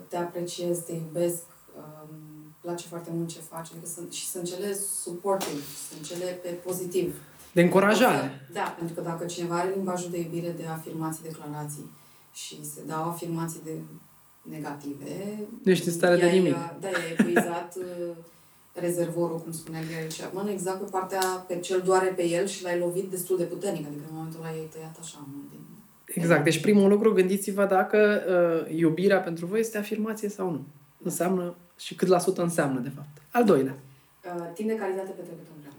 te apreciez, te iubesc, um, place foarte mult ce faci adică sunt, și sunt cele supportive, sunt cele pe pozitiv. De încurajare. Da, pentru că dacă cineva are limbajul de iubire de afirmații, declarații și se dau afirmații de negative. Nu ești în stare de nimic. Da, e epuizat uh, rezervorul, cum spunea Gary Chapman, exact pe partea pe cel doare pe el și l-ai lovit destul de puternic, adică în momentul ăla ai tăiat așa din... Exact. Deci primul lucru, gândiți-vă dacă uh, iubirea pentru voi este afirmație sau nu. Înseamnă și cât la sută înseamnă, de fapt. Al doilea. Uh, timp de calitate petrecut împreună.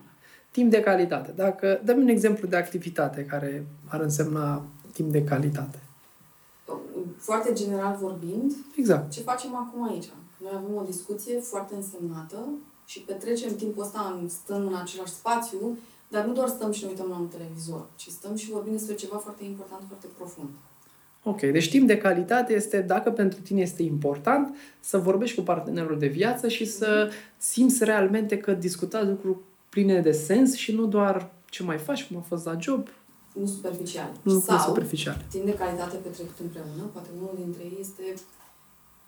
Timp de calitate. Dacă dăm un exemplu de activitate care ar însemna timp de calitate foarte general vorbind, Exact. ce facem acum aici? Noi avem o discuție foarte însemnată și petrecem timpul ăsta în, stând în același spațiu, dar nu doar stăm și ne uităm la un televizor, ci stăm și vorbim despre ceva foarte important, foarte profund. Ok, deci timp de calitate este, dacă pentru tine este important, să vorbești cu partenerul de viață și să simți realmente că discutați lucruri pline de sens și nu doar ce mai faci, cum a fost la job, Nu superficial. nu lucruri Sau, superficiale. timp de calitate petrecut împreună, poate unul dintre ei este,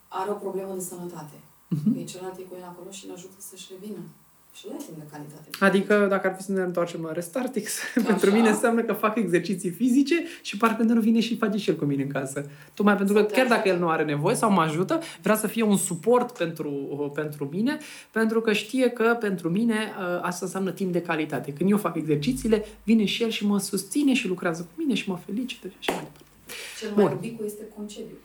are o problemă de sănătate. Mhm. Că celălalt e cu el acolo și îl ajută să-și revină. Și ăla e timp de calitate. Adică, dacă ar fi să ne întoarcem la Restartix, <laughs> pentru mine înseamnă că fac exerciții fizice și partenerul vine și face și el cu mine în casă. Tocmai pentru că Sau te chiar dacă ajută. el nu are nevoie sau mă ajută, vrea să fie un suport pentru, pentru mine, pentru că știe că pentru mine ă, asta înseamnă timp de calitate. Când eu fac exercițiile, vine și el și mă susține și lucrează cu mine și mă felicită și așa mai departe. Cel mai Bun. iubit cu este concediu.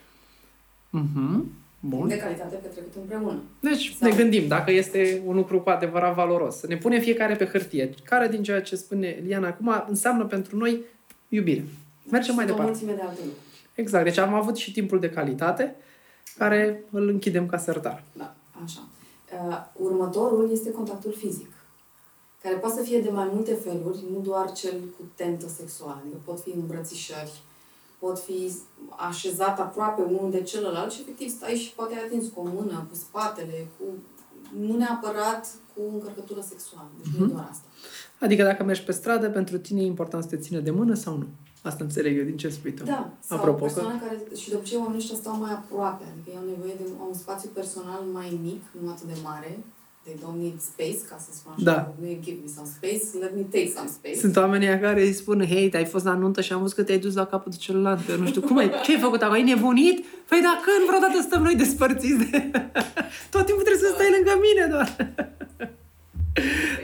Mhm. Timp Bun. de calitate petrecut împreună. Deci Sau- ne gândim dacă este un lucru cu adevărat valoros. Să ne punem fiecare pe hârtie. Care din ceea ce spune Liana acum înseamnă pentru noi iubire. Mergem mai Sunt o departe. mulțime de alte lucruri. Exact. Deci am avut și timpul de calitate, care îl închidem ca sertar. Da, așa. Uh, următorul este contactul fizic, care poate să fie de mai multe feluri, nu doar cel cu tentă sexuală. Adică pot fi îmbrățișări, pot fi așezat aproape unul de celălalt și efectiv stai și poate ai atins cu o mână, cu spatele, cu... nu neapărat cu încărcătură sexuală. Deci nu e doar asta. Adică dacă mergi pe stradă, pentru tine e important să te țină de mână sau nu? Asta înțeleg eu din ce spui tu. Da, sau Apropo că- persoane care, și de obicei oamenii ăștia stau mai aproape, adică ei au nevoie de un spațiu personal mai mic, nu atât de mare, they don't need space, ca să spun așa, Da. nu e give me some space, let me take some space. Sunt oamenii aia care îi spun, hei, te-ai fost la nuntă și am văzut că te-ai dus la capătul celălalt, că nu știu, cum ai, ce ai făcut acolo, ai nebunit? Păi da, când vreodată stăm noi despărțiți de... <laughs> Tot timpul trebuie să stai lângă mine doar.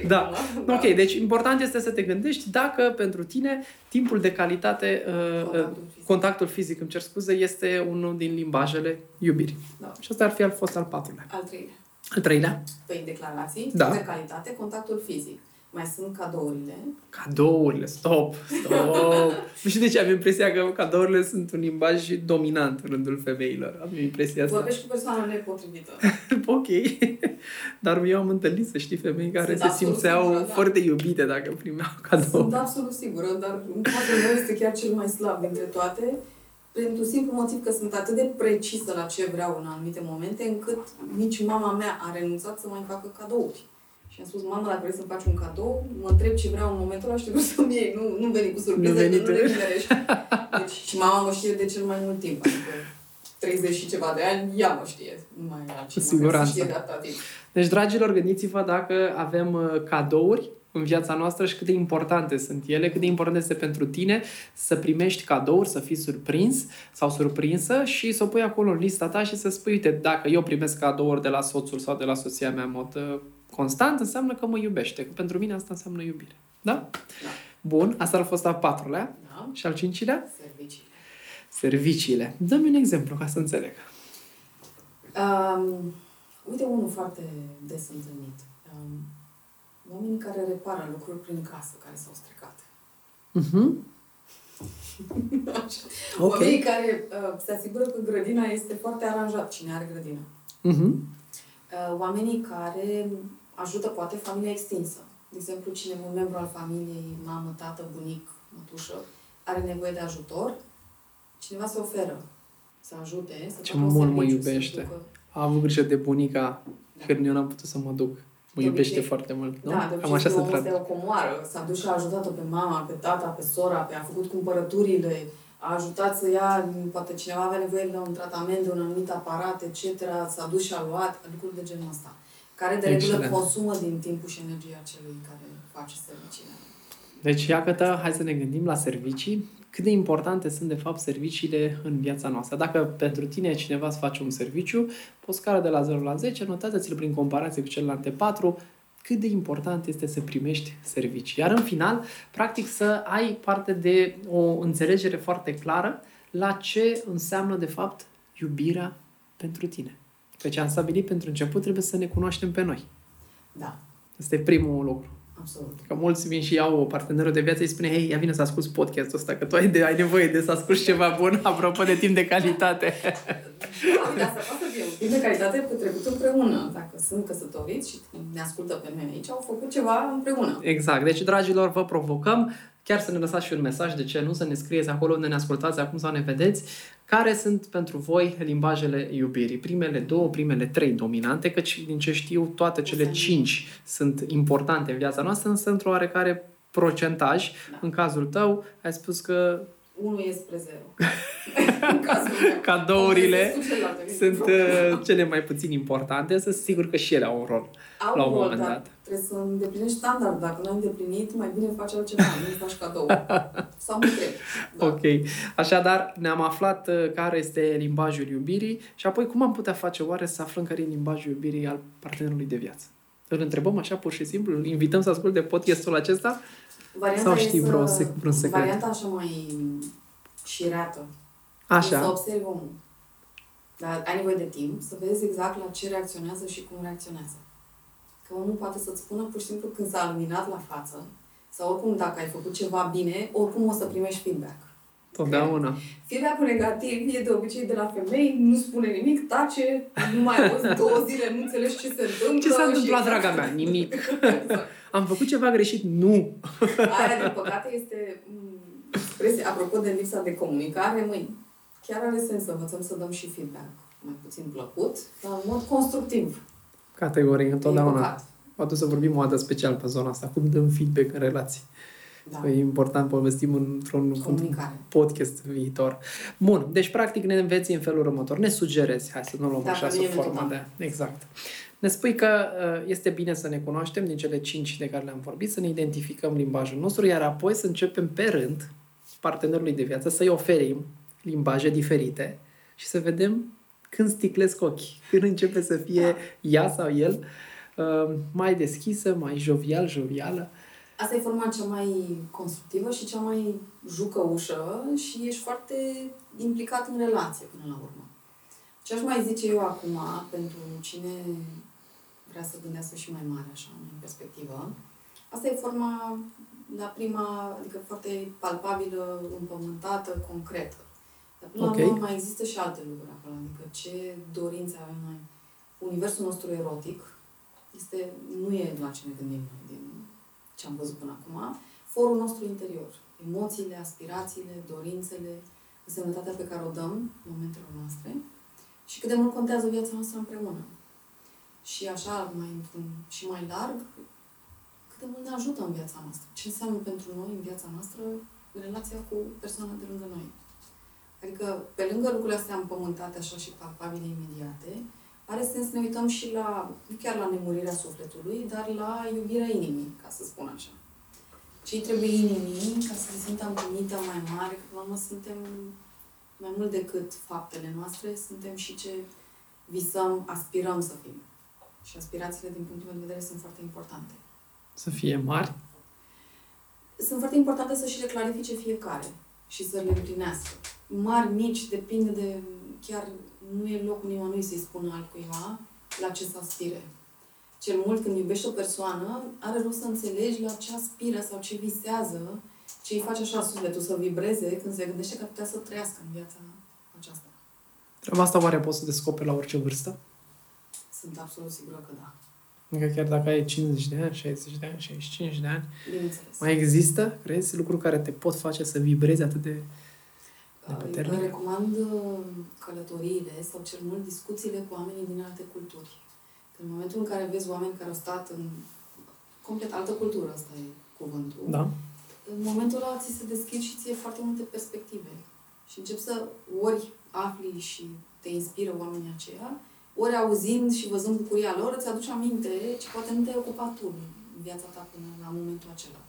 Da. Ok, deci important este să te gândești dacă pentru tine timpul de calitate, uh, uh, Contactul fizic. contactul fizic, îmi cer scuze, este unul din limbajele iubirii. Da. Și asta ar fi al fost al patrulea. Al treilea. Al treilea, Păi declarații, Da. de calitate, contactul fizic. Mai sunt cadourile. cadourile, stop, stop. <laughs> nu știu de ce am impresia că cadourile sunt un limbaj dominant în rândul femeilor. Am impresia asta. Vorbești cu persoana nepotrivită. <laughs> ok. Dar eu am întâlnit, să știi, femei care Sunt se absolut simțeau sigură, da. foarte iubite dacă primeau cadou. Sunt absolut sigură, dar poate meu este chiar cel mai slab dintre toate, pentru simplu motiv că sunt atât de precisă la ce vreau în anumite momente, încât nici mama mea a renunțat să mai facă cadouri. Și am spus, mama, dacă vrei să-mi faci un cadou, mă întreb ce vreau în momentul ăla și trebuie să-mi iei. Nu, nu veni cu surpriză, Nu că veni nu tu. le nimerești. Deci, și mama mă știe de cel mai mult timp. Adică 30 și ceva de ani, ea mă știe. Nu mai e altcineva care să siguranță. știe de atâta timp. Deci, dragilor, gândiți-vă dacă avem uh, cadouri în viața noastră și cât de importante sunt ele, cât de important este pentru tine să primești cadouri, să fii surprins sau surprinsă și să o pui acolo în lista ta și să spui, uite, dacă eu primesc cadouri de la soțul sau de la soția mea în mod uh, constant, înseamnă că mă iubește. Că pentru mine asta înseamnă iubire. Da? Da. Bun, asta a fost al patrulea. Da? Și al cincilea? Serviciile. Serviciile. Dă-mi un exemplu ca să înțeleg. Um, uite unul foarte des întâlnit. Um, oamenii care repară lucruri prin casă care s-au stricat. Mhm. <laughs> Ok. Oamenii care uh, se asigură că grădina este foarte aranjată, cine are grădină. Mhm. Uh, oamenii care ajută poate familia extinsă. De exemplu, cine un membru al familiei, mamă, tată, bunic, mătușă, are nevoie de ajutor, cineva se oferă să ajute, să Ce facă un mult mă serviciu, să iubește. ducă- A avut grijă de bunica Da. când eu n-am putut să mă duc. Mă De iubește obicei. foarte mult, nu? Da, de Cam obicei așa se omul ăsta trage. e o comoară. S-a dus și a ajutat-o pe mama, pe tata, pe sora, pe a făcut cumpărăturile, a ajutat să ia, poate cineva avea nevoie de un tratament, de un anumit aparat, etc. S-a dus și a luat, lucruri de genul ăsta. Care de regulă Excelent. consumă din timpul și energia celui care face serviciile. Deci, iată, hai să ne gândim la servicii. Cât de importante sunt, de fapt, serviciile în viața noastră. Dacă pentru tine cineva îți face un serviciu, pe o scară de la 0 la 10, notează-ți-l prin comparație cu celelalte 4, cât de important este să primești servicii. Iar în final, practic, să ai parte de o înțelegere foarte clară la ce înseamnă, de fapt, iubirea pentru tine. Pe ce am stabilit pentru început, trebuie să ne cunoaștem pe noi. Da. Asta e primul lucru. Absolut. Că mulți vin și iau partenerul de viață și spune, hei, ia vine să asculti podcastul ăsta, că tu ai, de, ai nevoie de să asculti ceva bun, apropo de timp de calitate. Da, uite, asta poate să fie un timp de calitate petrecut împreună. Dacă sunt căsătoriți și ne ascultă pe noi aici, au făcut ceva împreună. Exact. Deci, dragilor, vă provocăm chiar să ne lăsați și un mesaj, de ce nu, să ne scrieți acolo unde ne ascultați acum sau ne vedeți, care sunt pentru voi limbajele iubirii. Primele două, primele trei dominante, căci din ce știu, toate cele cinci sunt importante în viața noastră, însă într-o oarecare procentaj. Da. În cazul tău, ai spus că Unul e spre zero. <laughs> în cazul meu. cadourile Cum se celelalte? sunt uh, cele mai puțin importante, să sigur că și ele au un rol. Au la un rol, moment dar dat. Trebuie să îndeplinești standard. Dacă nu ai îndeplinit, mai bine faci altceva. Nu faci cadou. <laughs> Sau nu trebuie. Da. Ok. Așadar, ne-am aflat uh, care este limbajul iubirii și apoi cum am putea face oare să aflăm care e limbajul iubirii al partenerului de viață? Îl întrebăm așa pur și simplu? Îl invităm să asculte podcastul acesta? Varianta Sau știi e să- vreo sec- vreun secret? Varianta așa mai șireată. Să Așa. observi omul. Dar ai nevoie de timp să vezi exact la ce reacționează și cum reacționează. Că omul poate să-ți spună pur și simplu când s-a luminat la față sau oricum dacă ai făcut ceva bine, oricum o să primești feedback. Totdeauna. Feedback-ul negativ e de obicei de la femei, nu spune nimic, tace, nu mai auzi două zile, nu înțelegi ce se întâmplă. Ce s-a și- întâmplat, draga mea? Nimic. <laughs> exact. Am făcut ceva greșit? Nu. Aia, din păcate, este mm, expresie, apropo de lipsa de comunicare, măi, chiar are sens să învățăm să dăm și feedback mai puțin plăcut, dar în mod constructiv. Categoric, E întotdeauna. păcat. Poate să vorbim o dată special pe zona asta. Cum dăm feedback în relații? Da. E important, povestim într-un Comunicare. podcast viitor. Bun, deci practic ne înveți în felul următor. Ne sugerezi, hai să nu luăm Da, așa pe sub mine forma mi-e de... Exact. Ne spui că uh, este bine să ne cunoaștem din cele cinci de care le-am vorbit, să ne identificăm limbajul nostru, iar apoi să începem pe rând partenerului de viață să-i oferim limbaje diferite și să vedem când sticlesc ochii, <laughs> când începe să fie Da. ea sau el uh, mai deschisă, mai jovial, jovială. Asta e forma cea mai constructivă și cea mai jucăușă și ești foarte implicat în relație până la urmă. Ce aș mai zice eu acum, pentru cine vrea să gândească și mai mare, așa, în perspectivă, asta e forma la prima, adică foarte palpabilă, împământată, concretă. Dar până Ok. la urmă mai există și alte lucruri acolo, adică ce dorințe avem noi. Universul nostru erotic este, nu e la ce ne gândim noi din ce am văzut până acum, forul nostru interior. Emoțiile, aspirațiile, dorințele, însemnătatea pe care o dăm momentelor noastre și cât de mult contează viața noastră împreună. Și așa, mai într-un și mai larg, cât de mult ne ajută în viața noastră. Ce înseamnă pentru noi în viața noastră relația cu persoana de lângă noi. Adică, pe lângă lucrurile astea împământate așa și palpabile imediate, are sens să ne uităm și la, nu chiar la nemurirea sufletului, dar la iubirea inimii, ca să spun așa. Ce trebuie inimii ca să se simtă împlinită mai mare, că până la urmă suntem mai mult decât faptele noastre, suntem și ce visăm, aspirăm să fim. Și aspirațiile, din punctul meu de vedere, sunt foarte importante. Să fie mari. Sunt foarte importante să și le clarifice fiecare și să le împlinească. Mari, mici, depinde de... Chiar nu e locul nimănui să-i spună altcuiva la ce să aspire. Cel mult când iubești o persoană, are rost să înțelegi la ce aspiră sau ce visează, ce îi face așa sufletul să vibreze când se gândește că ar putea să trăiască în viața aceasta. Treaba asta oare poți să descoperi la orice vârstă? Sunt absolut sigură că da. Adică chiar dacă ai 50 de ani, 60 de ani, 65 de ani, Bineînțeles. mai există, crezi, lucruri care te pot face să vibrezi atât de... de Uh, puternic? Vă recomand uh, călătoriile sau cel mult discuțiile cu oamenii din alte culturi. Că în momentul în care vezi oameni care au stat în complet altă cultură, asta e cuvântul, Da? în momentul ăla ți se deschid și ție foarte multe perspective. Și începi să ori afli și te inspiră oamenii aceia, ori auzind și văzând bucuria lor, îți aduci aminte ce poate nu te-ai ocupat tu în viața ta până la momentul acela.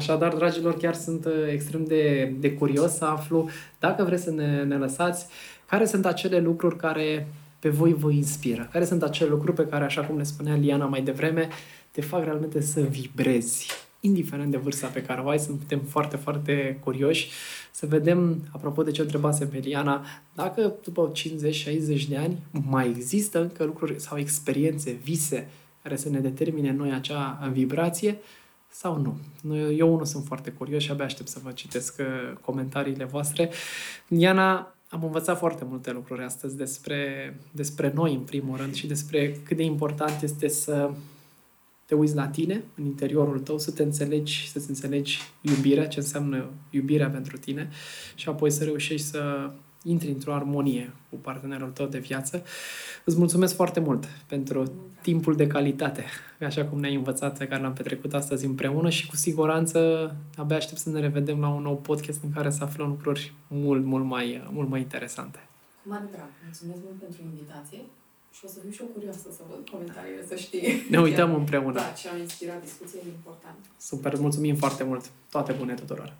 Așadar, dragilor, chiar sunt uh, extrem de, de curios să aflu, dacă vreți să ne, ne lăsați, care sunt acele lucruri care pe voi vă inspiră? Care sunt acele lucruri pe care, așa cum ne spunea Liana mai devreme, te fac realmente să vibrezi? Indiferent de vârsta pe care o ai, suntem foarte, foarte curioși să vedem, apropo de ce întrebase pe Liana, dacă după 50-60 de ani mai există încă lucruri sau experiențe, vise care să ne determine noi acea vibrație sau nu. Eu unul sunt foarte curios și abia aștept să vă citesc uh, comentariile voastre. Iana, am învățat foarte multe lucruri astăzi despre, despre noi, în primul rând, și despre cât de important este să te uiți la tine, în interiorul tău, să te înțelegi, să-ți înțelegi iubirea, ce înseamnă iubirea pentru tine și apoi să reușești să intri într-o armonie cu partenerul tău de viață. Îți mulțumesc foarte mult pentru timpul de calitate, așa cum ne-ai învățat, pe care l-am petrecut astăzi împreună și cu siguranță abia aștept să ne revedem la un nou podcast în care să aflăm lucruri mult, mult mai, mult mai interesante. Cu mare drag. Mulțumesc mult pentru invitație și o să fiu și eu curioasă să văd comentariile, să știi. Ne uităm împreună. Da, ce am inspirat discuția e important. Super, mulțumim foarte mult. Toate bune tuturor!